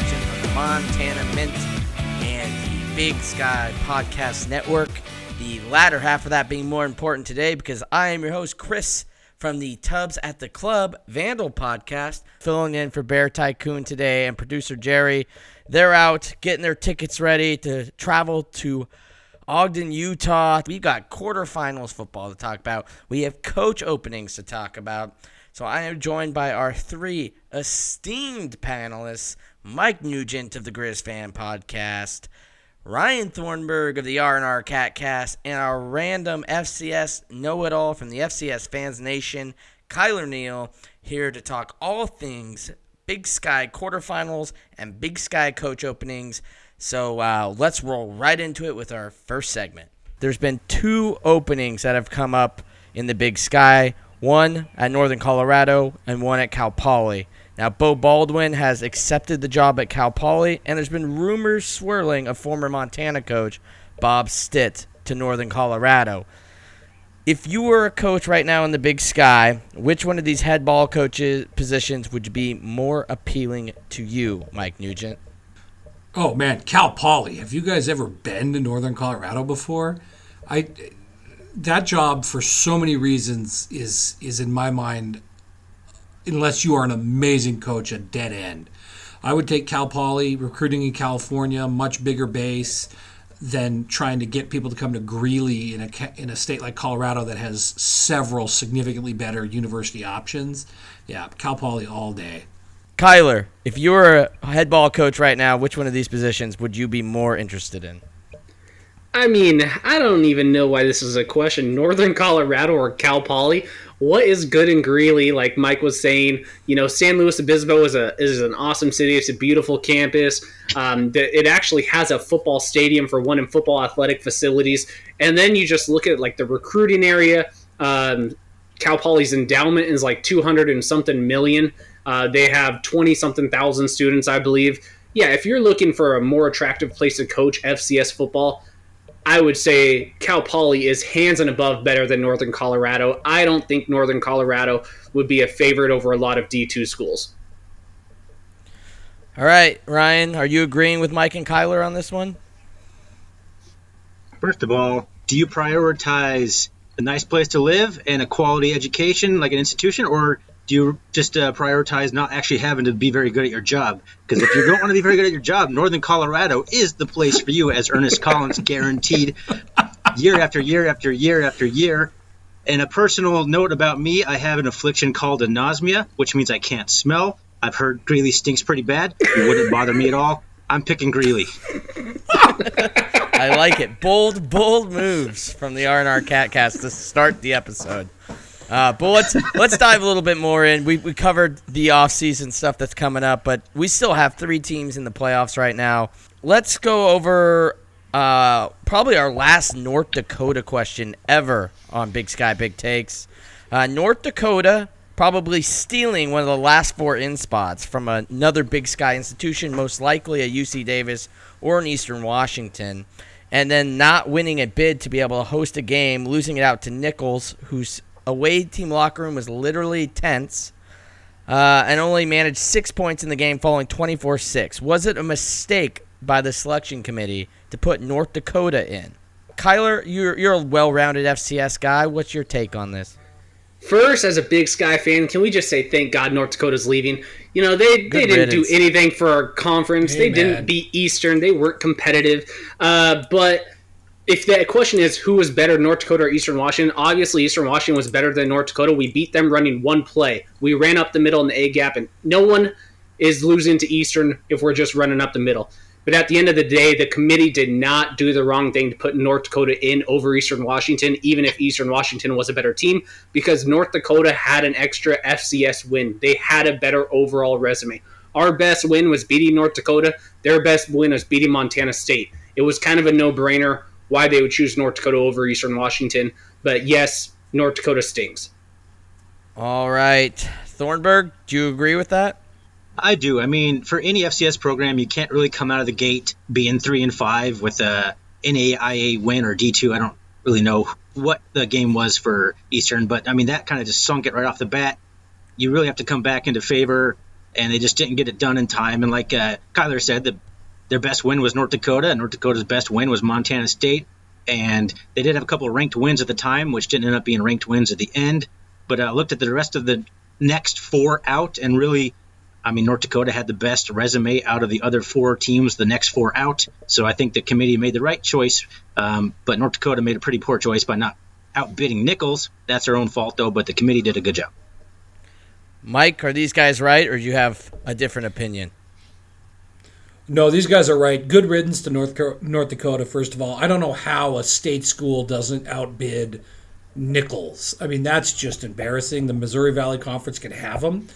of the Montana Mint and the Big Sky Podcast Network. The latter half of that being more important today because I am your host, Chris, from the Tubs at the Club Vandal podcast, filling in for Bear Tycoon today and producer Jerry. They're out getting their tickets ready to travel to Ogden, Utah. We've got quarterfinals football to talk about. We have coach openings to talk about. So I am joined by our three esteemed panelists Mike Nugent of the Griz Fan Podcast, Ryan Thornburg of the R&R Catcast, and our random FCS know-it-all from the FCS Fans Nation, Kylor Neale, here to talk all things Big Sky quarterfinals and Big Sky coach openings. So uh, let's roll right into it with our first segment. There's been two openings that have come up in the Big Sky one at Northern Colorado and one at Cal Poly. Now, Beau Baldwin has accepted the job at Cal Poly, and there's been rumors swirling of former Montana coach Bob Stitt to Northern Colorado. If you were a coach right now in the Big Sky, which one of these head ball coaches positions would be more appealing to you, Mike Nugent? Oh man, Cal Poly. Have you guys ever been to Northern Colorado before? I that job for so many reasons is is in my mind unless you are an amazing coach a dead end. I would take cal poly recruiting in california much bigger base than trying to get people to come to greeley in a in a state like colorado that has several significantly better university options. Yeah cal poly all day. Kylor if you were a head ball coach right now which one of these positions would you be more interested in I mean, I don't even know why this is a question. Northern Colorado or Cal Poly? What is good in Greeley? Like Mike was saying, you know, San Luis Obispo is a is an awesome city. It's a beautiful campus. Um, it actually has a football stadium for one and football athletic facilities. And then you just look at like the recruiting area. Um, Cal Poly's endowment is like two hundred and something million. Uh, they have twenty something thousand students, I believe. Yeah, if you're looking for a more attractive place to coach FCS football, I would say Cal Poly is hands and above better than Northern Colorado. I don't think Northern Colorado would be a favorite over a lot of D2 schools. All right, Ryan, are you agreeing with Mike and Kylor on this one? First of all, do you prioritize a nice place to live and a quality education like an institution, or do you just uh, prioritize not actually having to be very good at your job? Because if you don't want to be very good at your job, Northern Colorado is the place for you, as Earnest Collins guaranteed year after year after year after year. And a personal note about me, I have an affliction called anosmia, which means I can't smell. I've heard Greeley stinks pretty bad. It wouldn't bother me at all. I'm picking Greeley. I like it. Bold, bold moves from the R&R Catcast to start the episode. Uh, but let's let's dive a little bit more in. We, we covered the offseason stuff that's coming up, but we still have three teams in the playoffs right now. Let's go over uh, probably our last North Dakota question ever on Big Sky Big Takes. Uh, North Dakota probably stealing one of the last four in spots from another Big Sky institution, most likely a UC Davis or an Eastern Washington, and then not winning a bid to be able to host a game, losing it out to Nicholls, who's away team locker room was literally tense. Uh, and only managed six points in the game, falling 24 6. Was it a mistake by the selection committee to put North Dakota in? Kylor, you're, you're a well rounded FCS guy. What's your take on this? First, as a Big Sky fan, can we just say thank God North Dakota's leaving? You know, they, they didn't riddance. do anything for our conference. Hey, they man. didn't beat Eastern. They weren't competitive. Uh, but if the question is who was better, North Dakota or Eastern Washington, obviously Eastern Washington was better than North Dakota. We beat them running one play. We ran up the middle in the A gap, and no one is losing to Eastern if we're just running up the middle. But at the end of the day, the committee did not do the wrong thing to put North Dakota in over Eastern Washington, even if Eastern Washington was a better team, because North Dakota had an extra FCS win. They had a better overall resume. Our best win was beating North Dakota. Their best win was beating Montana State. It was kind of a no brainer why they would choose North Dakota over Eastern Washington. But yes, North Dakota stings. All right. Thornburg, do you agree with that? I do. I mean, for any FCS program, you can't really come out of the gate being three and five with a NAIA win or D2. I don't really know what the game was for Eastern, but I mean that kind of just sunk it right off the bat. You really have to come back into favor and they just didn't get it done in time. And like uh, Kylor said, the, their best win was North Dakota, and North Dakota's best win was Montana State. And they did have a couple of ranked wins at the time, which didn't end up being ranked wins at the end. But I uh, looked at the rest of the next four out, and really, I mean, North Dakota had the best resume out of the other four teams, the next four out. So I think the committee made the right choice. Um, but North Dakota made a pretty poor choice by not outbidding Nicholls. That's their own fault, though, but the committee did a good job. Mike, are these guys right, or do you have a different opinion? No, these guys are right. Good riddance to North North Dakota. First of all, I don't know how a state school doesn't outbid Nicholls. I mean, that's just embarrassing. The Missouri Valley Conference can have them.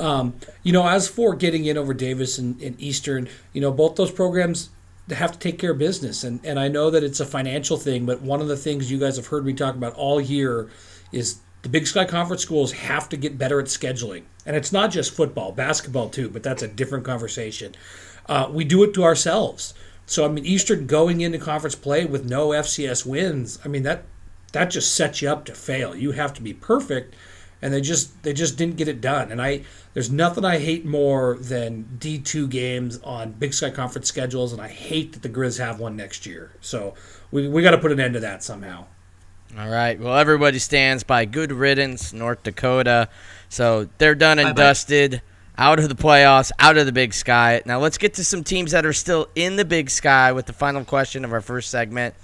Um, you know, as for getting in over Davis and, and, Eastern, you know, both those programs have to take care of business. And, and I know that it's a financial thing, but one of the things you guys have heard me talk about all year is the Big Sky Conference schools have to get better at scheduling. And it's not just football, basketball too, but that's a different conversation. Uh, we do it to ourselves. So, I mean, Eastern going into conference play with no FCS wins, I mean, that that just sets you up to fail. You have to be perfect, and they just they just didn't get it done. And I there's nothing I hate more than D2 games on Big Sky Conference schedules, and I hate that the Grizz have one next year. So we, we got to put an end to that somehow. All right. Well, everybody stands by good riddance, North Dakota. So they're done and Bye-bye. dusted, out of the playoffs, out of the Big Sky. Now let's get to some teams that are still in the Big Sky with the final question of our first segment.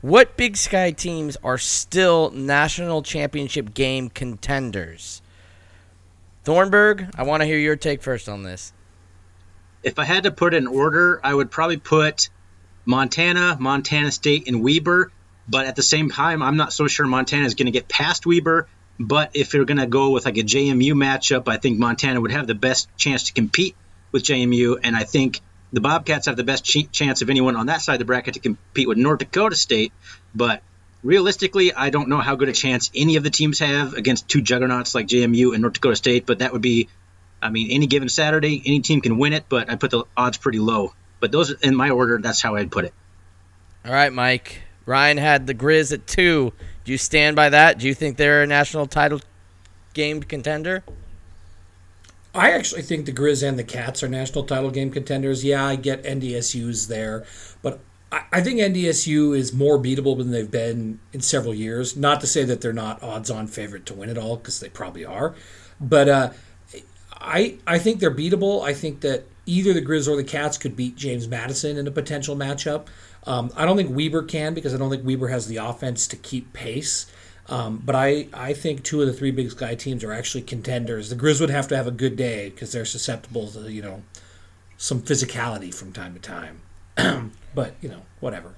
What Big Sky teams are still national championship game contenders? Thornburg, I want to hear your take first on this. If I had to put an order, I would probably put Montana, Montana State, and Weber but at the same time, I'm not so sure Montana is going to get past Weber. But if you're going to go with like a JMU matchup, I think Montana would have the best chance to compete with JMU. And I think the Bobcats have the best ch- chance of anyone on that side of the bracket to compete with North Dakota State. But realistically, I don't know how good a chance any of the teams have against two juggernauts like JMU and North Dakota State. But that would be, I mean, any given Saturday, any team can win it. But I put the odds pretty low. But those, in my order, that's how I'd put it. All right, Mike. Ryan had the Grizz at two. Do you stand by that? Do you think they're a national title game contender? I actually think the Grizz and the Cats are national title game contenders. Yeah, I get NDSU's there, but I think NDSU is more beatable than they've been in several years. Not to say that they're not odds-on favorite to win it all, because they probably are, but uh, I I think they're beatable. I think that either the Grizz or the Cats could beat James Madison in a potential matchup. Um, I don't think Weber can because I don't think Weber has the offense to keep pace. Um, but I, I think two of the three Big Sky teams are actually contenders. The Grizz would have to have a good day because they're susceptible to you know some physicality from time to time. but you know whatever.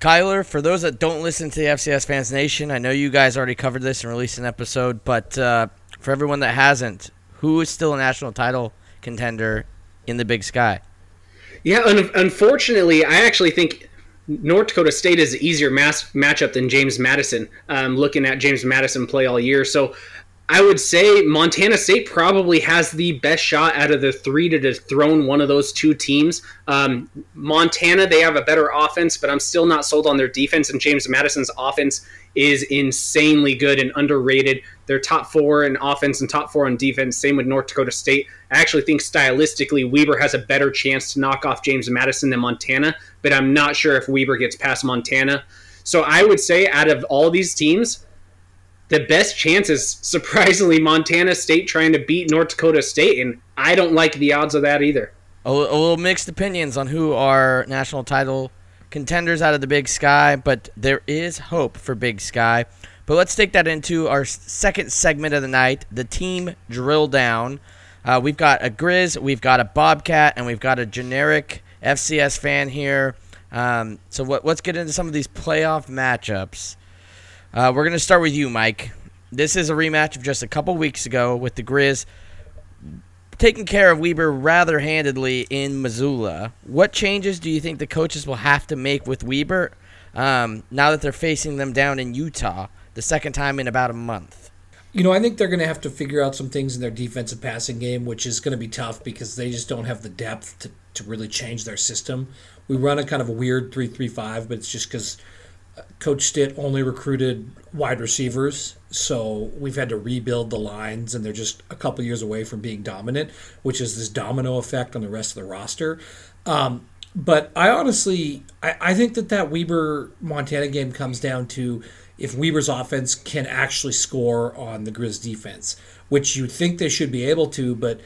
Kylor, for those that don't listen to the FCS Fans Nation, I know you guys already covered this and released an episode, but uh, for everyone that hasn't, who is still a national title contender in the Big Sky? Yeah, un- unfortunately, I actually think North Dakota State is an easier mass- matchup than James Madison. Um, looking at James Madison play all year, so I would say Montana State probably has the best shot out of the three to dethrone one of those two teams. Um, Montana, they have a better offense, but I'm still not sold on their defense. And James Madison's offense is insanely good and underrated. They're top four in offense and top four on defense. Same with North Dakota State. I actually think stylistically, Weber has a better chance to knock off James Madison than Montana, but I'm not sure if Weber gets past Montana. So I would say out of all these teams, the best chance is surprisingly Montana State trying to beat North Dakota State, and I don't like the odds of that either. A, a little mixed opinions on who are national title contenders out of the Big Sky, but there is hope for Big Sky. But let's take that into our second segment of the night, the team drill down. Uh, we've got a Grizz, we've got a Bobcat, and we've got a generic FCS fan here. Um, so what, let's get into some of these playoff matchups. Uh, we're going to start with you, Mike. This is a rematch of just a couple weeks ago with the Grizz taking care of Weber rather handedly in Missoula. What changes do you think the coaches will have to make with Weber um, now that they're facing them down in Utah the second time in about a month? You know, I think they're going to have to figure out some things in their defensive passing game, which is going to be tough because they just don't have the depth to, to really change their system. We run a kind of a weird 3 3 5, but it's just because Coach Stitt only recruited wide receivers, so we've had to rebuild the lines, and they're just a couple years away from being dominant, which is this domino effect on the rest of the roster. Um, but I honestly, I, I think that that Weber Montana game comes down to if Weber's offense can actually score on the Grizz defense, which you think they should be able to. But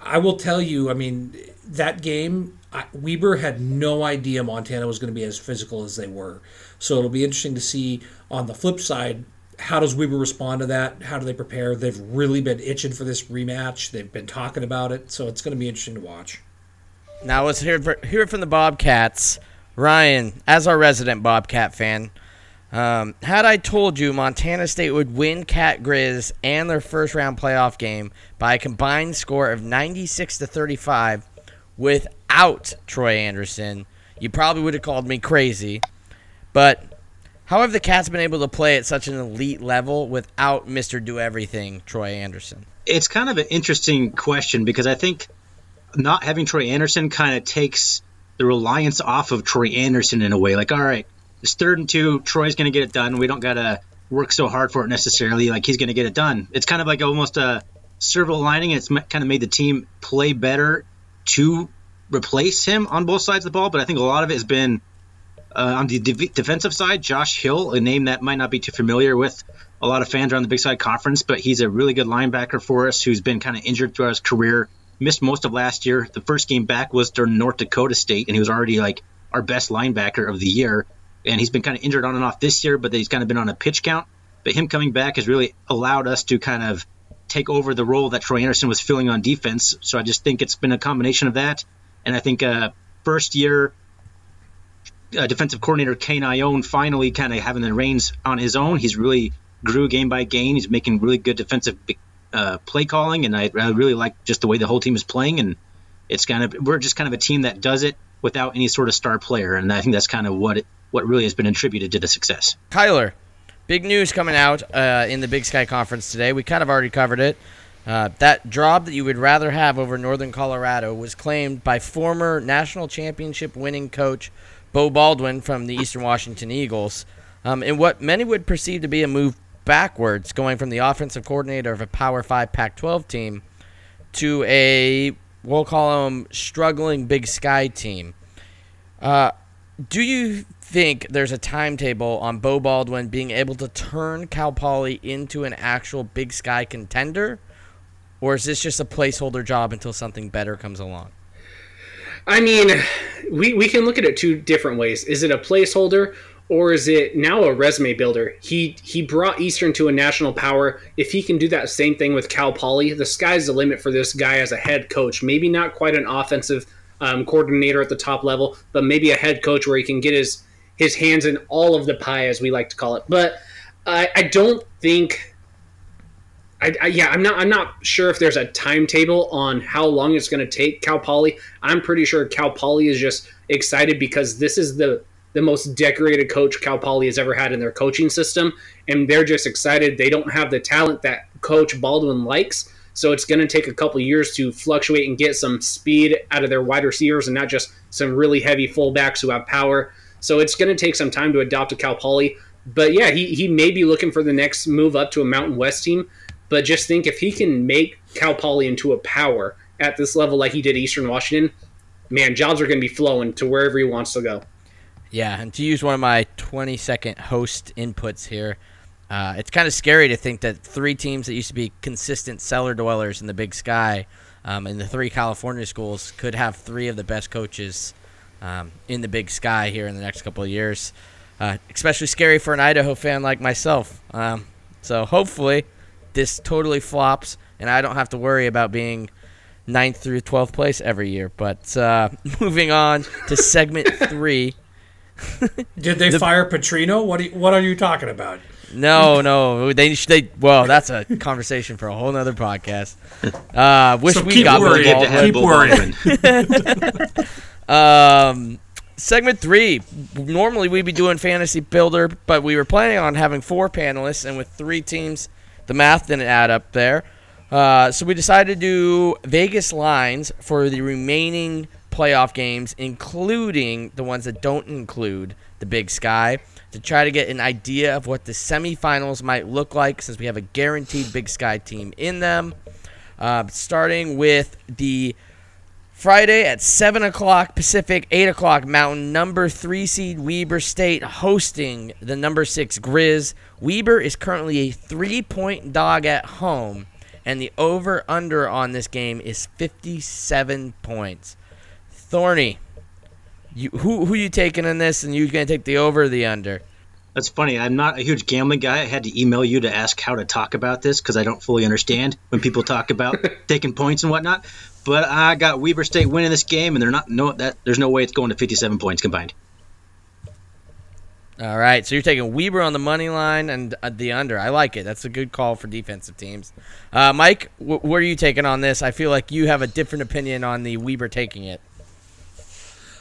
I will tell you, I mean, that game, Weber had no idea Montana was going to be as physical as they were. So it'll be interesting to see on the flip side how does Weber respond to that? How do they prepare? They've really been itching for this rematch. They've been talking about it, so it's going to be interesting to watch. Now let's hear hear from the Bobcats. Ryan, as our resident Bobcat fan, um, had I told you Montana State would win Cat Grizz and their first round playoff game by a combined score of 96 to 35 without Troy Anderson, you probably would have called me crazy. But how have the Cats been able to play at such an elite level without Mr. Do Everything, Troy Anderson? It's kind of an interesting question because I think not having Troy Anderson kind of takes the reliance off of Troy Anderson in a way. Like, all right, it's third and two. Troy's going to get it done. We don't got to work so hard for it necessarily. Like, he's going to get it done. It's kind of like almost a silver lining. It's kind of made the team play better to replace him on both sides of the ball. But I think a lot of it has been uh, on the de- defensive side. Josh Hill, a name that might not be too familiar with a lot of fans around the Big Sky Conference, but he's a really good linebacker for us who's been kind of injured throughout his career missed most of last year. The first game back was during North Dakota State, and he was already like our best linebacker of the year. And he's been kind of injured on and off this year, but he's kind of been on a pitch count. But him coming back has really allowed us to kind of take over the role that Troy Anderson was filling on defense. So I just think it's been a combination of that. And I think uh, first year uh, defensive coordinator Kane Ioane finally kind of having the reins on his own. He's really grew game by game. He's making really good defensive uh, play calling, and I, I, really like just the way the whole team is playing. And it's kind of we're just kind of a team that does it without any sort of star player, and I think that's kind of what it, what really has been attributed to the success. Kylor, big news coming out uh, in the Big Sky Conference today. We kind of already covered it. Uh, that job that you would rather have over Northern Colorado was claimed by former national championship winning coach Beau Baldwin from the Eastern Washington Eagles. Um, in what many would perceive to be a move backwards, going from the offensive coordinator of a Power 5 Pac 12 team to a, we'll call them, struggling Big Sky team. Uh, do you think there's a timetable on Beau Baldwin being able to turn Cal Poly into an actual Big Sky contender? Or is this just a placeholder job until something better comes along? I mean, we, we can look at it two different ways. Is it a placeholder or is it now a resume builder? He he brought Eastern to a national power. If he can do that same thing with Cal Poly, the sky's the limit for this guy as a head coach. Maybe not quite an offensive um, coordinator at the top level, but maybe a head coach where he can get his his hands in all of the pie, as we like to call it. But I, I don't think. I, I, yeah, I'm not. I'm not sure if there's a timetable on how long it's going to take Cal Poly. I'm pretty sure Cal Poly is just excited because this is the the most decorated coach Cal Poly has ever had in their coaching system, and they're just excited. They don't have the talent that Coach Baldwin likes, so it's going to take a couple years to fluctuate and get some speed out of their wide receivers, and not just some really heavy fullbacks who have power. So it's going to take some time to adopt a Cal Poly. But yeah, he, he may be looking for the next move up to a Mountain West team. But just think if he can make Cal Poly into a power at this level like he did Eastern Washington, man, jobs are going to be flowing to wherever he wants to go. Yeah, and to use one of my 20 second host inputs here, uh, it's kind of scary to think that three teams that used to be consistent cellar dwellers in the Big Sky, um, in the three California schools, could have three of the best coaches um, in the Big Sky here in the next couple of years. Uh, especially scary for an Idaho fan like myself. Um, so hopefully, this totally flops, and I don't have to worry about being ninth through 12th place every year. But uh, moving on to segment three. Did they the, fire Petrino? What are you, what are you talking about? No, no, they they. Well, that's a conversation for a whole other podcast. Uh, wish so we got worrying, Keep worrying. um, segment three. Normally we'd be doing fantasy builder, but we were planning on having four panelists, and with three teams, the math didn't add up there. Uh, so we decided to do Vegas lines for the remaining playoff games, including the ones that don't include the Big Sky. to try to get an idea of what the semifinals might look like since we have a guaranteed Big Sky team in them. Uh, starting with the Friday at 7 o'clock Pacific, 8 o'clock Mountain, number 3 seed Weber State hosting the number 6 Grizz. Weber is currently a three point dog at home, and the over under on this game is 57 points. Thorny, you, who, who you taking in this, and you going to take the over or the under? That's funny. I'm not a huge gambling guy. I had to email you to ask how to talk about this because I don't fully understand when people talk about taking points and whatnot. But I got Weber State winning this game, and they're not no that there's no way it's going to 57 points combined. All right, so you're taking Weber on the money line and uh, the under. I like it. That's a good call for defensive teams. Uh, Mike, wh- what are you taking on this? I feel like you have a different opinion on the Weber taking it.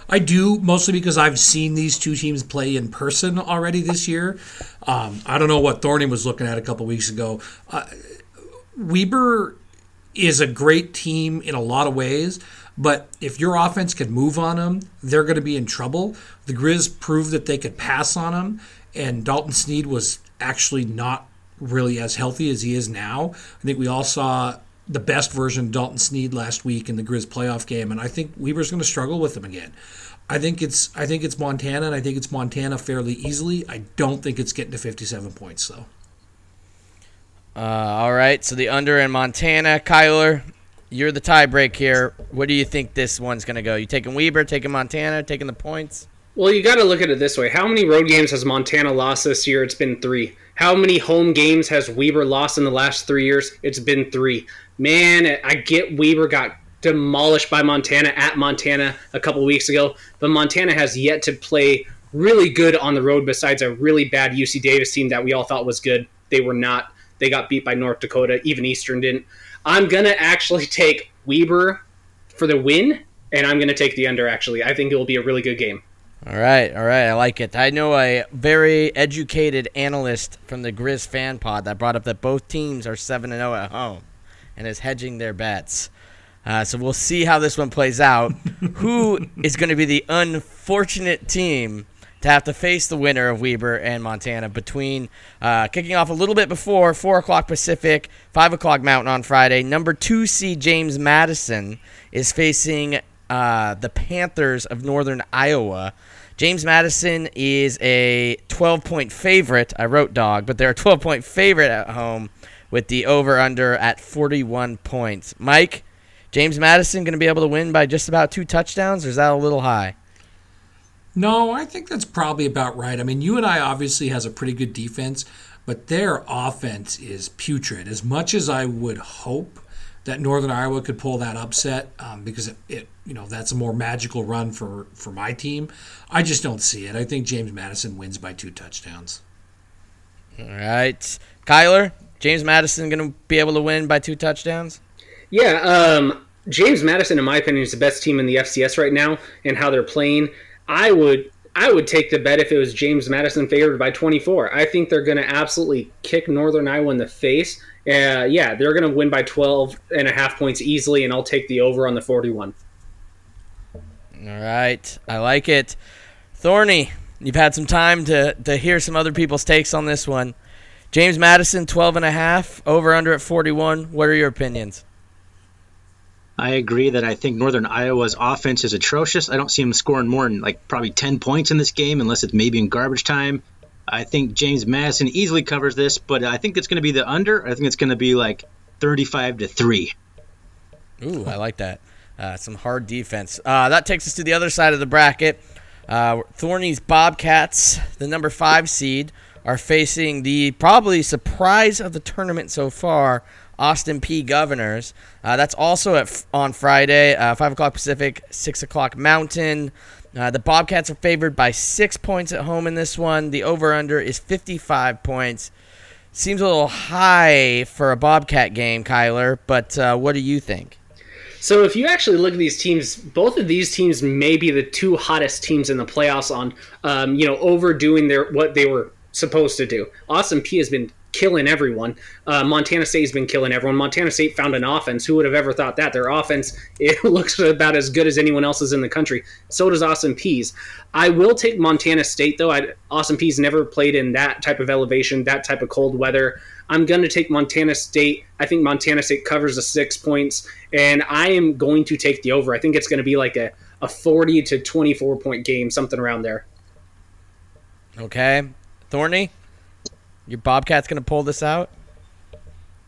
I do mostly because I've seen these two teams play in person already this year. Um, I don't know what Thorny was looking at a couple weeks ago. Uh, Weber is a great team in a lot of ways, but if your offense can move on them, they're going to be in trouble. The Grizz proved that they could pass on them, and Dalton Sneed was actually not really as healthy as he is now. I think we all saw the best version of Dalton Sneed last week in the Grizz playoff game, and I think Weber's going to struggle with them again. I think it's I think it's Montana, and I think it's Montana fairly easily. I don't think it's getting to 57 points though. Uh, all right, so the under in Montana, Kylor, you're the tiebreak here. What do you think this one's going to go? You taking Weber, taking Montana, taking the points? Well, you got to look at it this way. How many road games has Montana lost this year? It's been three. How many home games has Weber lost in the last three years? It's been three man, I get Weber got demolished by Montana at Montana a couple weeks ago, but Montana has yet to play really good on the road besides a really bad UC Davis team that we all thought was good. They were not. They got beat by North Dakota. Even Eastern didn't. I'm going to actually take Weber for the win, and I'm going to take the under, actually. I think it will be a really good game. All right, all right, I like it. I know a very educated analyst from the Grizz fan pod that brought up that both teams are 7 and 0 at home and is hedging their bets. Uh, so we'll see how this one plays out. Who is going to be the unfortunate team to have to face the winner of Weber and Montana between uh, kicking off a little bit before 4 o'clock Pacific, 5 o'clock Mountain on Friday. Number two seed James Madison is facing uh, the Panthers of Northern Iowa. James Madison is a 12 point favorite. I wrote dog, but they're a 12 point favorite at home with the over under at 41 points. Mike, James Madison going to be able to win by just about two touchdowns, or is that a little high? No, I think that's probably about right. I mean, UNI obviously has a pretty good defense, but their offense is putrid. As much as I would hope that Northern Iowa could pull that upset, um, because it, it, you know, that's a more magical run for for my team. I just don't see it. I think James Madison wins by two touchdowns. All right, Kylor, James Madison going to be able to win by two touchdowns? Yeah, um, James Madison, in my opinion, is the best team in the FCS right now, and how they're playing. I would I would take the bet if it was James Madison favored by 24. I think they're going to absolutely kick Northern Iowa in the face. Uh, yeah, they're going to win by 12 and a half points easily, and I'll take the over on the 41. All right, I like it. Thorny, you've had some time to, to hear some other people's takes on this one. James Madison, 12 and a half, over under at 41. What are your opinions? I agree that I think Northern Iowa's offense is atrocious. I don't see them scoring more than like probably 10 points in this game unless it's maybe in garbage time. I think James Madison easily covers this, but I think it's going to be the under. I think it's going to be like 35 to 3. Ooh, I like that. Uh, some hard defense. Uh, that takes us to the other side of the bracket. Uh, Thorny's Bobcats, the number five seed, are facing the probably surprise of the tournament so far, Austin Peay Governors. Uh, that's also at on Friday, uh, five o'clock Pacific, six o'clock Mountain. Uh, the Bobcats are favored by six points at home in this one. The over/under is 55 points. Seems a little high for a Bobcat game, Kylor. But uh, what do you think? So if you actually look at these teams, both of these teams may be the two hottest teams in the playoffs on, um, you know, overdoing their what they were supposed to do. Austin P has been killing everyone. Uh, Montana State's been killing everyone. Montana State found an offense. Who would have ever thought that? Their offense it looks about as good as anyone else's in the country. So does Austin Peay's. I will take Montana State though. I, Austin Peay's never played in that type of elevation, that type of cold weather. I'm going to take Montana State. I think Montana State covers the six points, and I am going to take the over. I think it's going to be like a, a 40 to 24 point game, something around there. Okay. Thorny, your Bobcat's going to pull this out?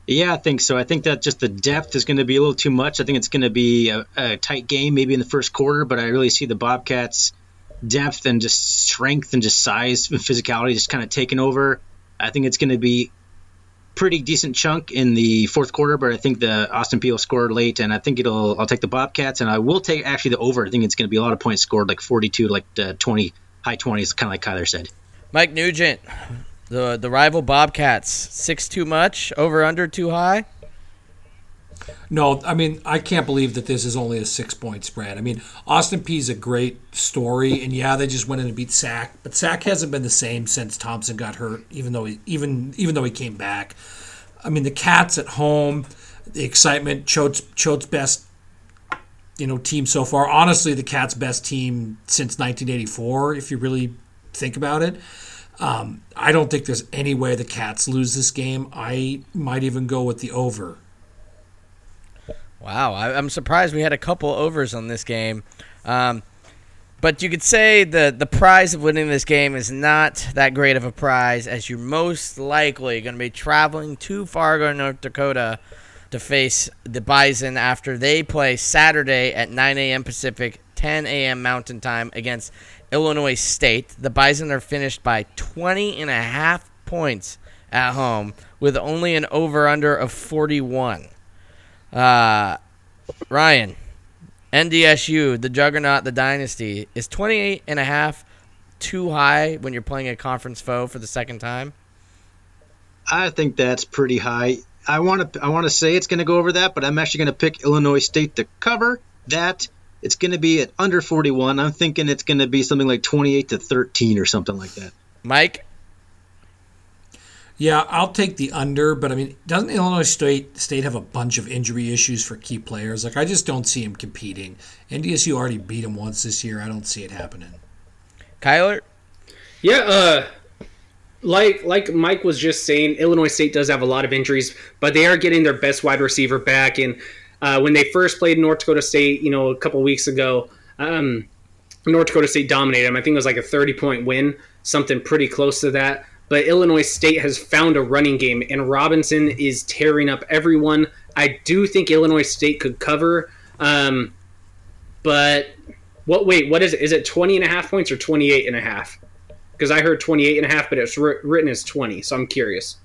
Yeah, I think so. I think that just the depth is going to be a little too much. I think it's going to be a, a, tight game, maybe in the first quarter, but I really see the Bobcats' depth and just strength and just size and physicality just kind of taking over. I think it's going to be pretty decent chunk in the fourth quarter, but I think the Austin Peay will score late, and I think it'll. I'll take the Bobcats, and I will take actually the over. I think it's going to be a lot of points scored, like 42, like uh, 20, high 20s, kind of like Kylor said. Mike Nugent, the the rival Bobcats, six too much, over under too high. No, I mean I can't believe that this is only a six point spread. I mean Austin Peay's a great story, and yeah, they just went in and beat Sac, but Sac hasn't been the same since Thompson got hurt, even though he even even though he came back. I mean the Cats at home, the excitement, Choate's Choate's best you know team so far. Honestly, the Cats' best team since 1984, if you really think about it. Um, I don't think there's any way the Cats lose this game. I might even go with the over. Wow, I, am surprised we had a couple overs on this game. Um, but you could say the the prize of winning this game is not that great of a prize, as you're most likely going to be traveling to Fargo, North Dakota, to face the Bison after they play Saturday at 9 a.m. Pacific, 10 a.m. Mountain Time against Illinois State. The Bison are finished by 20 and a half points at home with only an over under of 41. Uh, Ryan, NDSU, the juggernaut, the dynasty, is 28 and a half too high when you're playing a conference foe for the second time? I think that's pretty high. I want to I want to say it's going to go over that, but I'm actually going to pick Illinois State to cover that it's going to be at under 41. I'm thinking it's going to be something like 28 to 13 or something like that. Mike? Yeah, I'll take the under, but I mean, doesn't Illinois State State have a bunch of injury issues for key players? Like, I just don't see him competing. NDSU already beat him once this year. I don't see it happening. Kylor? Yeah, uh, like like Mike was just saying, Illinois State does have a lot of injuries, but they are getting their best wide receiver back, and uh, when they first played North Dakota State, you know, a couple weeks ago, um, North Dakota State dominated them. I think it was like a 30 point win, something pretty close to that. But Illinois State has found a running game, and Robinson is tearing up everyone. I do think Illinois State could cover. Um, but what? Wait, what is it? Is it 20 and a half points or 28 and a half? Because I heard 28 and a half, but it's written as 20, so I'm curious.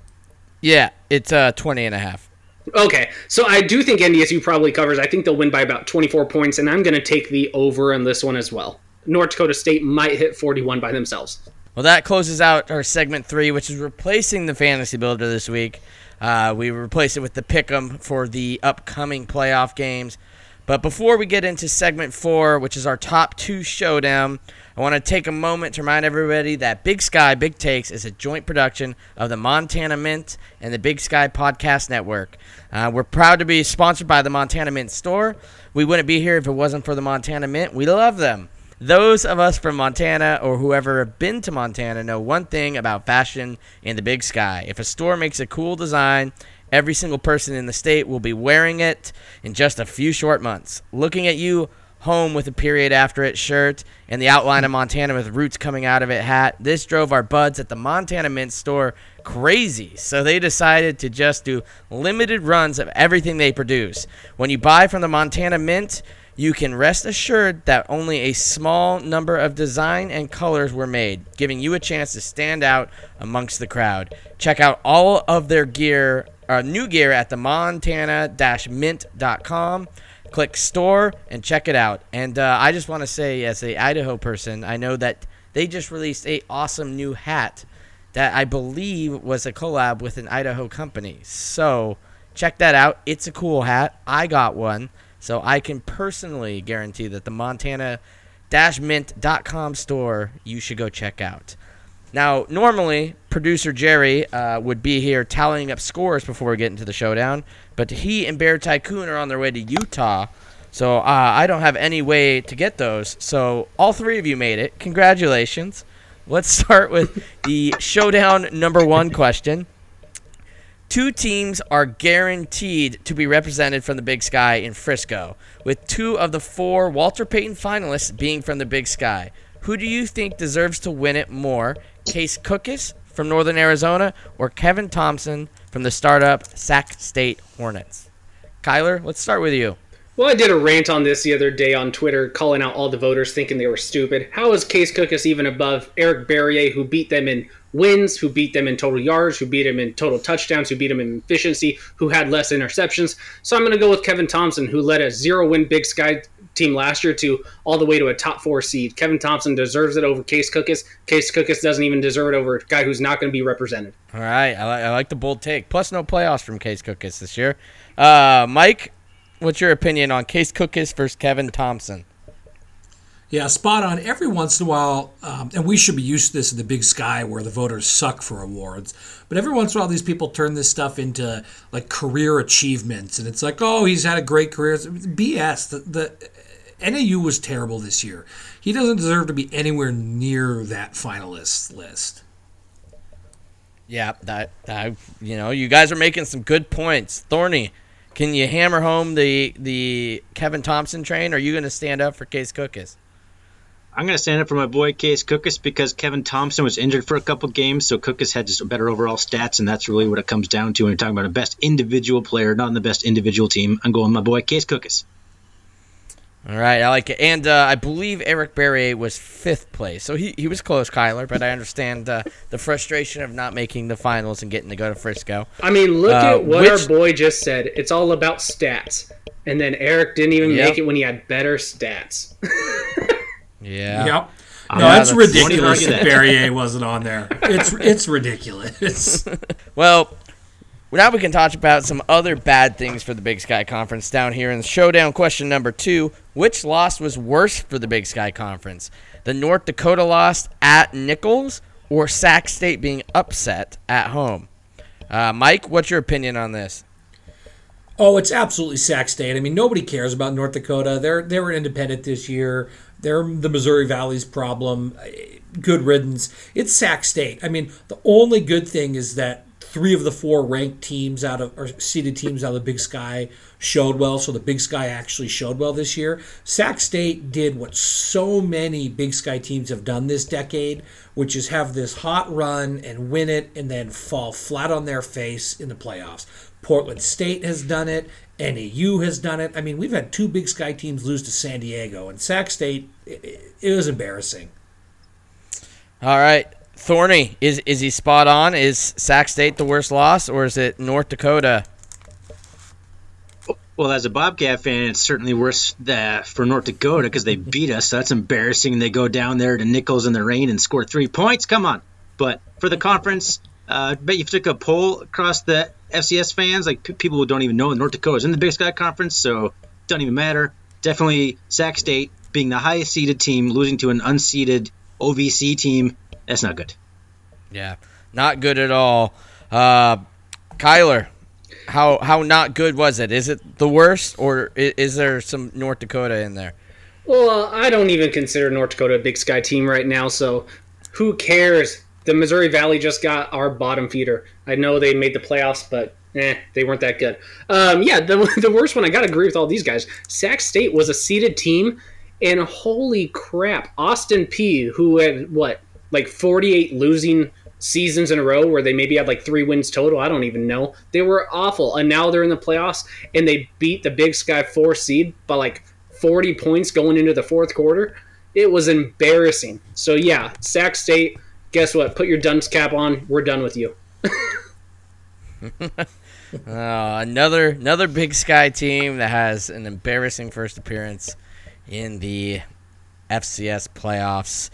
Yeah, it's uh, 20 and a half. Okay, so I do think NDSU probably covers. I think they'll win by about 24 points, and I'm going to take the over on this one as well. North Dakota State might hit 41 by themselves. Well, that closes out our segment three, which is replacing the fantasy builder this week. Uh, we replace it with the pick'em for the upcoming playoff games. But before we get into segment four, which is our top two showdown, I want to take a moment to remind everybody that Big Sky Big Takes is a joint production of the Montana Mint and the Big Sky Podcast Network. Uh, we're proud to be sponsored by the Montana Mint store. We wouldn't be here if it wasn't for the Montana Mint. We love them. Those of us from Montana or whoever have been to Montana know one thing about fashion in the big sky. If a store makes a cool design, every single person in the state will be wearing it in just a few short months. Looking at you home with a period after it shirt and the outline of Montana with roots coming out of it hat. This drove our buds at the Montana Mint store crazy. So they decided to just do limited runs of everything they produce. When you buy from the Montana Mint, you can rest assured that only a small number of design and colors were made, giving you a chance to stand out amongst the crowd. Check out all of their gear, uh, new gear at the montana-mint.com click store and check it out. And uh, I just want to say, as a Idaho person, I know that they just released a awesome new hat that I believe was a collab with an Idaho company. So check that out. It's a cool hat. I got one, so I can personally guarantee that the Montana mint.com store you should go check out. Now, normally, producer Jerry uh, would be here tallying up scores before we get into the showdown, but he and Bear Tycoon are on their way to Utah. So uh, I don't have any way to get those. So all three of you made it. Congratulations. Let's start with the showdown number one question. Two teams are guaranteed to be represented from the Big Sky in Frisco, with two of the four Walter Payton finalists being from the Big Sky. Who do you think deserves to win it more? Case Cookus from Northern Arizona or Kevin Thompson from the startup Sac State Hornets? Kylor, let's start with you. Well, I did a rant on this the other day on Twitter, calling out all the voters thinking they were stupid. How is Case Cookus even above Eric Barriere, who beat them in wins, who beat them in total yards, who beat them in total touchdowns, who beat them in efficiency, who had less interceptions? So I'm going to go with Kevin Thompson, who led a zero win Big Sky team last year to all the way to a top four seed. Kevin Thompson deserves it over Case Cookus. Case Cookus doesn't even deserve it over a guy who's not going to be represented. All right. I, li- I like the bold take. Plus, no playoffs from Case Cookus this year. Uh, Mike, what's your opinion on Case Cookus versus Kevin Thompson? Yeah, spot on. Every once in a while, um, and we should be used to this in the big sky where the voters suck for awards. But every once in a while, these people turn this stuff into like career achievements, and it's like, oh, he's had a great career. It's BS. The, the NAU was terrible this year. He doesn't deserve to be anywhere near that finalist list. Yeah, that, that you know, you guys are making some good points. Thorny, can you hammer home the the Kevin Thompson train? Or are you going to stand up for Case Cookus? I'm going to stand up for my boy Case Cookus because Kevin Thompson was injured for a couple games, so Cookus had just better overall stats, and that's really what it comes down to when you're talking about a best individual player, not in the best individual team. I'm going my boy Case Cookus. All right, I like it. And uh, I believe Eric Barriere was fifth place. So he, he was close, Kylor, but I understand uh, the frustration of not making the finals and getting to go to Frisco. I mean, look uh, at what which... our boy just said. It's all about stats. And then Eric didn't even yep. make it when he had better stats. yeah. Yep. No, yeah, that's, that's ridiculous that Barriere wasn't on there. It's it's ridiculous. well, now we can talk about some other bad things for the Big Sky Conference down here in showdown question number two. Which loss was worse for the Big Sky Conference? The North Dakota loss at Nicholls or Sac State being upset at home? Uh, Mike, what's your opinion on this? Oh, it's absolutely Sac State. I mean, nobody cares about North Dakota. They're they were independent this year. They're the Missouri Valley's problem. Good riddance. It's Sac State. I mean, the only good thing is that three of the four ranked teams out of or seeded teams out of the Big Sky showed well. So the Big Sky actually showed well this year. Sac State did what so many Big Sky teams have done this decade, which is have this hot run and win it and then fall flat on their face in the playoffs. Portland State has done it. NAU has done it. I mean, we've had two Big Sky teams lose to San Diego, and Sac State, it, it was embarrassing. All right. Thorny, is is he spot on? Is Sac State the worst loss, or is it North Dakota? Well, as a Bobcat fan, it's certainly worse that for North Dakota because they beat us. So that's embarrassing. They go down there to Nicholls in the rain and score three points. Come on. But for the conference, uh, I bet you took a poll across the FCS fans, like p- people who don't even know North Dakota is in the Big Sky Conference, so doesn't even matter. Definitely Sac State being the highest seeded team, losing to an unseeded OVC team that's not good. Yeah, not good at all. Uh, Kylor, how how not good was it? Is it the worst, or is, is there some North Dakota in there? Well, uh, I don't even consider North Dakota a Big Sky team right now, so who cares? The Missouri Valley just got our bottom feeder. I know they made the playoffs, but eh, they weren't that good. Um, yeah, the, the worst one, I got to agree with all these guys. Sac State was a seeded team, and holy crap, Austin Peay, who had, what, like 48 losing seasons in a row where they maybe had like three wins total. I don't even know. They were awful. And now they're in the playoffs and they beat the Big Sky four seed by like 40 points going into the fourth quarter. It was embarrassing. So, yeah, Sac State, guess what? Put your dunce cap on. We're done with you. uh, another another Big Sky team that has an embarrassing first appearance in the FCS playoffs.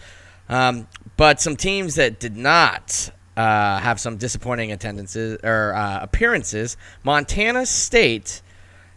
Um, but some teams that did not uh, have some disappointing attendances or uh, appearances, Montana State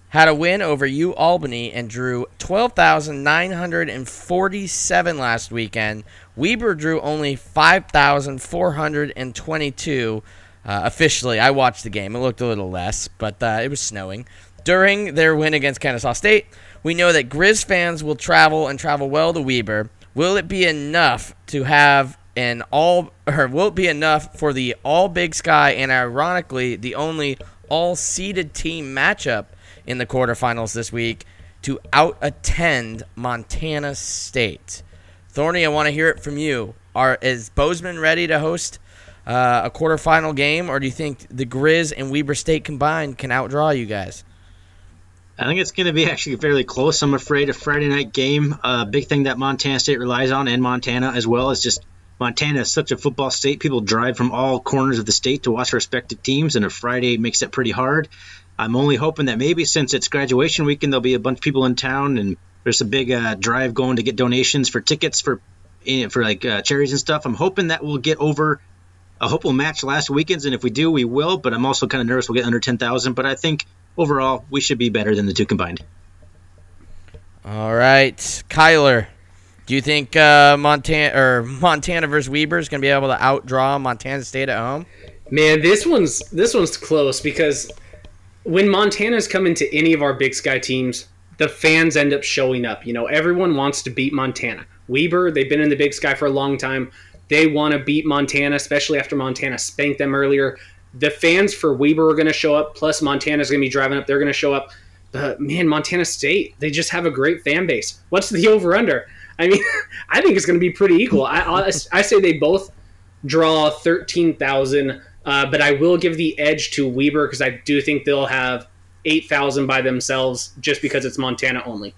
had a win over U Albany and drew 12,947 last weekend. Weber drew only 5,422 uh, officially. I watched the game. It looked a little less, but uh, it was snowing. During their win against Kennesaw State, we know that Grizz fans will travel and travel well to Weber. Will it be enough to have an all, or will it be enough for the all Big Sky and ironically the only all seeded team matchup in the quarterfinals this week to out attend Montana State. Thorny, I want to hear it from you. Are is Bozeman ready to host uh, a quarterfinal game, or do you think the Grizz and Weber State combined can outdraw you guys? I think it's going to be actually fairly close. I'm afraid a Friday night game, a uh, big thing that Montana State relies on, and Montana as well, is just Montana is such a football state. People drive from all corners of the state to watch respective teams, and a Friday makes it pretty hard. I'm only hoping that maybe since it's graduation weekend, there'll be a bunch of people in town, and there's a big uh, drive going to get donations for tickets for for like uh, cherries and stuff. I'm hoping that we'll get over. I hope we'll match last weekend's, and if we do, we will. But I'm also kind of nervous we'll get under 10,000. But I think overall we should be better than the two combined. All right, Kylor. Do you think uh, Montana or Montana versus Weber is going to be able to outdraw Montana State at home? Man, this one's this one's close because when Montana's come into any of our Big Sky teams, the fans end up showing up. You know, everyone wants to beat Montana. Weber, they've been in the Big Sky for a long time. They want to beat Montana, especially after Montana spanked them earlier. The fans for Weber are going to show up, plus Montana's going to be driving up. They're going to show up. But man, Montana State, they just have a great fan base. What's the over under? I mean, I think it's going to be pretty equal. I, I, say they both draw 13,000 uh, but I will give the edge to Weber because I do think they'll have 8,000 by themselves just because it's Montana only.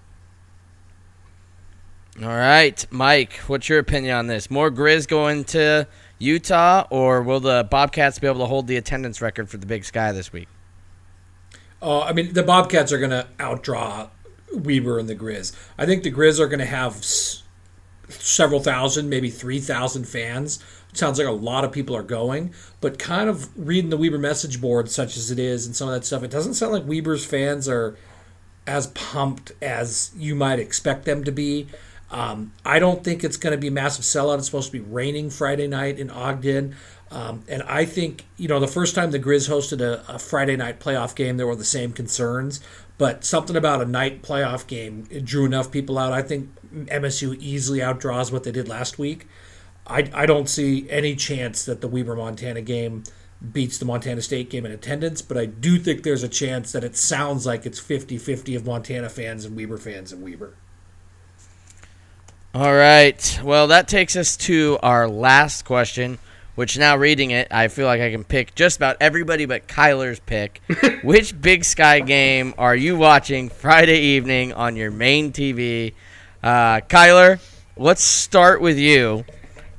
All right, Mike, what's your opinion on this? More Grizz going to Utah, or will the Bobcats be able to hold the attendance record for the Big Sky this week? Uh, I mean, the Bobcats are going to outdraw Weber and the Grizz. I think the Grizz are going to have s- several thousand, maybe 3,000 fans sounds like a lot of people are going, but kind of reading the Weber message board, such as it is, and some of that stuff, it doesn't sound like Weber's fans are as pumped as you might expect them to be. Um, I don't think it's going to be a massive sellout. It's supposed to be raining Friday night in Ogden. Um, and I think, you know, the first time the Grizz hosted a, a, Friday night playoff game, there were the same concerns. But something about a night playoff game, drew enough people out. I think MSU easily outdraws what they did last week. I, I don't see any chance that the Weber Montana game beats the Montana State game in attendance, but I do think there's a chance that it sounds like it's 50 50 of Montana fans and Weber fans and Weber. All right. Well, that takes us to our last question, which now reading it, I feel like I can pick just about everybody but Kylor's pick. which Big Sky game are you watching Friday evening on your main TV? Uh, Kylor, let's start with you.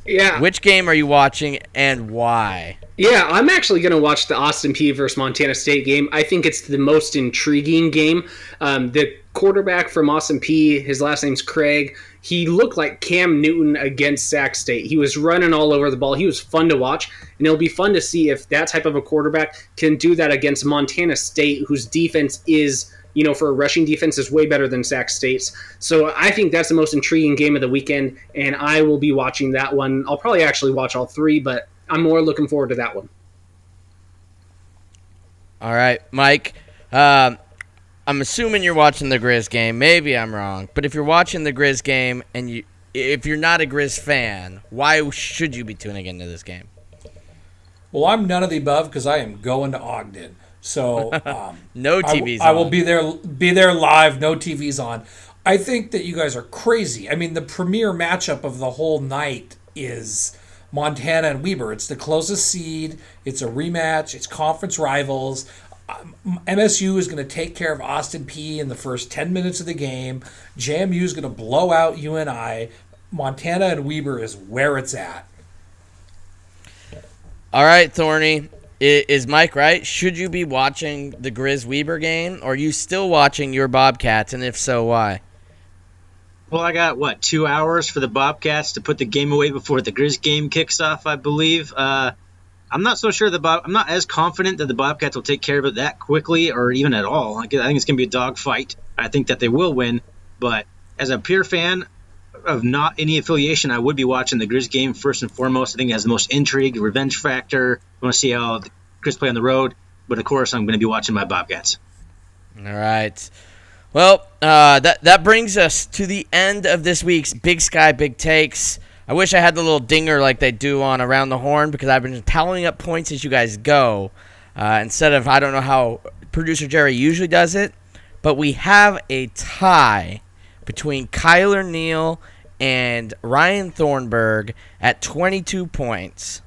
Yeah. Which game are you watching and why? Yeah, I'm actually going to watch the Austin Peay versus Montana State game. I think it's the most intriguing game. Um, the quarterback from Austin Peay, his last name's Craig. He looked like Cam Newton against Sac State. He was running all over the ball. He was fun to watch, and it'll be fun to see if that type of a quarterback can do that against Montana State, whose defense is you know, for a rushing defense is way better than Sac State's. So I think that's the most intriguing game of the weekend, and I will be watching that one. I'll probably actually watch all three, but I'm more looking forward to that one. All right, Mike. Um, I'm assuming you're watching the Grizz game. Maybe I'm wrong, but if you're watching the Grizz game and you, if you're not a Grizz fan, why should you be tuning into this game? Well, I'm none of the above because I am going to Ogden. So um, no TVs. I, I, will be there. Be there live. No TVs on. I think that you guys are crazy. I mean, the premier matchup of the whole night is Montana and Weber. It's the closest seed. It's a rematch. It's conference rivals. MSU is going to take care of Austin Peay in the first 10 minutes of the game. JMU is going to blow out UNI. Montana and Weber is where it's at. All right, Thorny. Is Mike right? Should you be watching the Grizz Weber game, or are you still watching your Bobcats? And if so, why? Well, I got what two hours for the Bobcats to put the game away before the Grizz game kicks off, I believe. Uh, I'm not so sure the Bob. I'm not as confident that the Bobcats will take care of it that quickly or even at all. I think it's going to be a dogfight. I think that they will win, but as a pure fan of not any affiliation, I would be watching the Grizz game first and foremost. I think it has the most intrigue, revenge factor. I want to see how the Grizz play on the road, but of course, I'm going to be watching my Bobcats. All right. Well, uh, that that brings us to the end of this week's Big Sky Big Takes. I wish I had the little dinger like they do on Around the Horn because I've been tallying up points as you guys go uh, instead of I don't know how producer Jerry usually does it, but we have a tie between Kylor Neale and Ryan Thornburg at 22 points.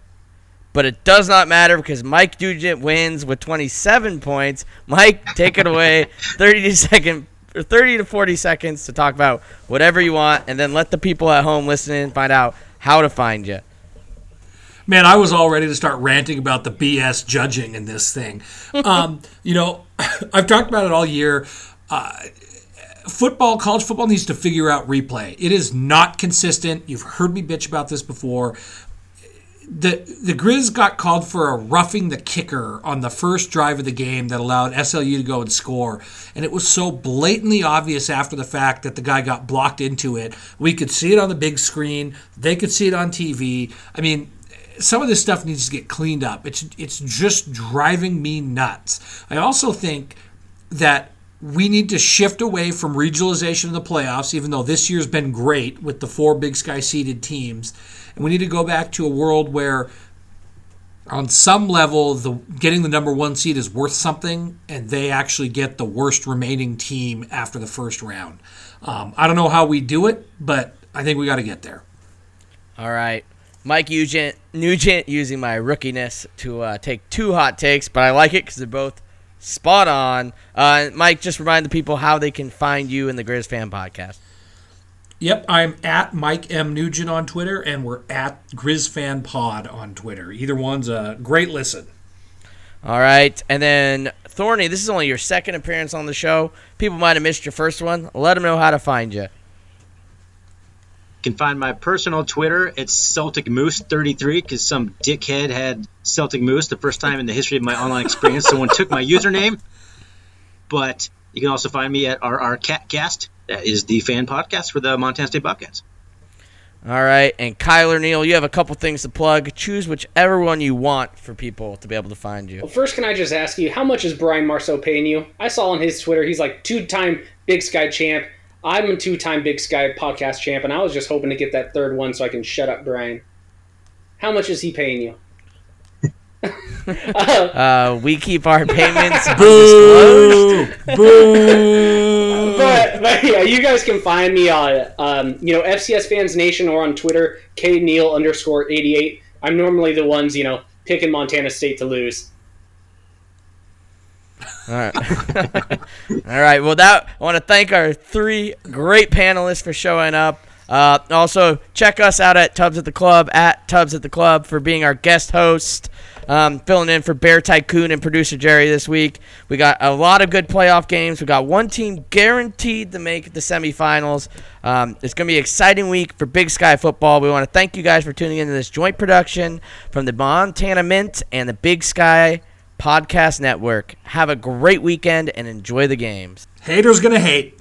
But it does not matter because Mike Nugent wins with 27 points. Mike, take it away. 30 second 30 to 40 seconds to talk about whatever you want, and then let the people at home listening find out how to find you. Man, I was all ready to start ranting about the BS judging in this thing. Um, you know, I've talked about it all year. Uh, football, college football needs to figure out replay. It is not consistent. You've heard me bitch about this before the the Grizz got called for a roughing the kicker on the first drive of the game that allowed SLU to go and score, and it was so blatantly obvious after the fact that the guy got blocked into it. We could see it on the big screen. They could see it on TV. I mean, some of this stuff needs to get cleaned up. It's it's just driving me nuts. I also think that we need to shift away from regionalization of the playoffs, even though this year's been great with the four Big Sky seeded teams and we need to go back to a world where on some level the getting the number one seed is worth something and they actually get the worst remaining team after the first round. Um, i don't know how we do it but i think we got to get there. All right. Mike nugent, nugent using my rookiness to uh, take two hot takes but i like it because they're both spot on. Uh, mike just remind the people how they can find you in the Griz Fan Podcast Yep, I'm at Mike M. Nugent on Twitter, and we're at GrizzFanPod on Twitter. Either one's a great listen. All right, and then Thorny, this is only your second appearance on the show. People might have missed your first one. Let them know how to find you. You can find my personal Twitter. It's Celtic Moose 33 because some dickhead had Celtic Moose the first time in the history of my online experience. Someone took my username. But you can also find me at RR Catcast that is the fan podcast for the Montana State Bobcats. All right, and Kylor Neale, you have a couple things to plug. Choose whichever one you want for people to be able to find you. Well, first, can I just ask you, how much is Brian Marceau paying you? I saw on his Twitter he's like two-time Big Sky champ. I'm a two-time Big Sky podcast champ, and I was just hoping to get that third one so I can shut up Brian. How much is he paying you? Uh, we keep our payments Boo! Boo! But, but yeah, you guys can find me on um, you know FCS Fans Nation or on Twitter K Neal underscore eighty eight. I'm normally the ones you know picking Montana State to lose. All right. All right. Well, that I want to thank our three great panelists for showing up. Uh, also, check us out at Tubs at the Club at Tubs at the Club for being our guest host um, filling in for Bear Tycoon and producer Jerry this week. We got a lot of good playoff games. We got one team guaranteed to make the semifinals. Um, it's going to be an exciting week for Big Sky football. We want to thank you guys for tuning into this joint production from the Montana Mint and the Big Sky Podcast Network. Have a great weekend and enjoy the games. Haters going to hate.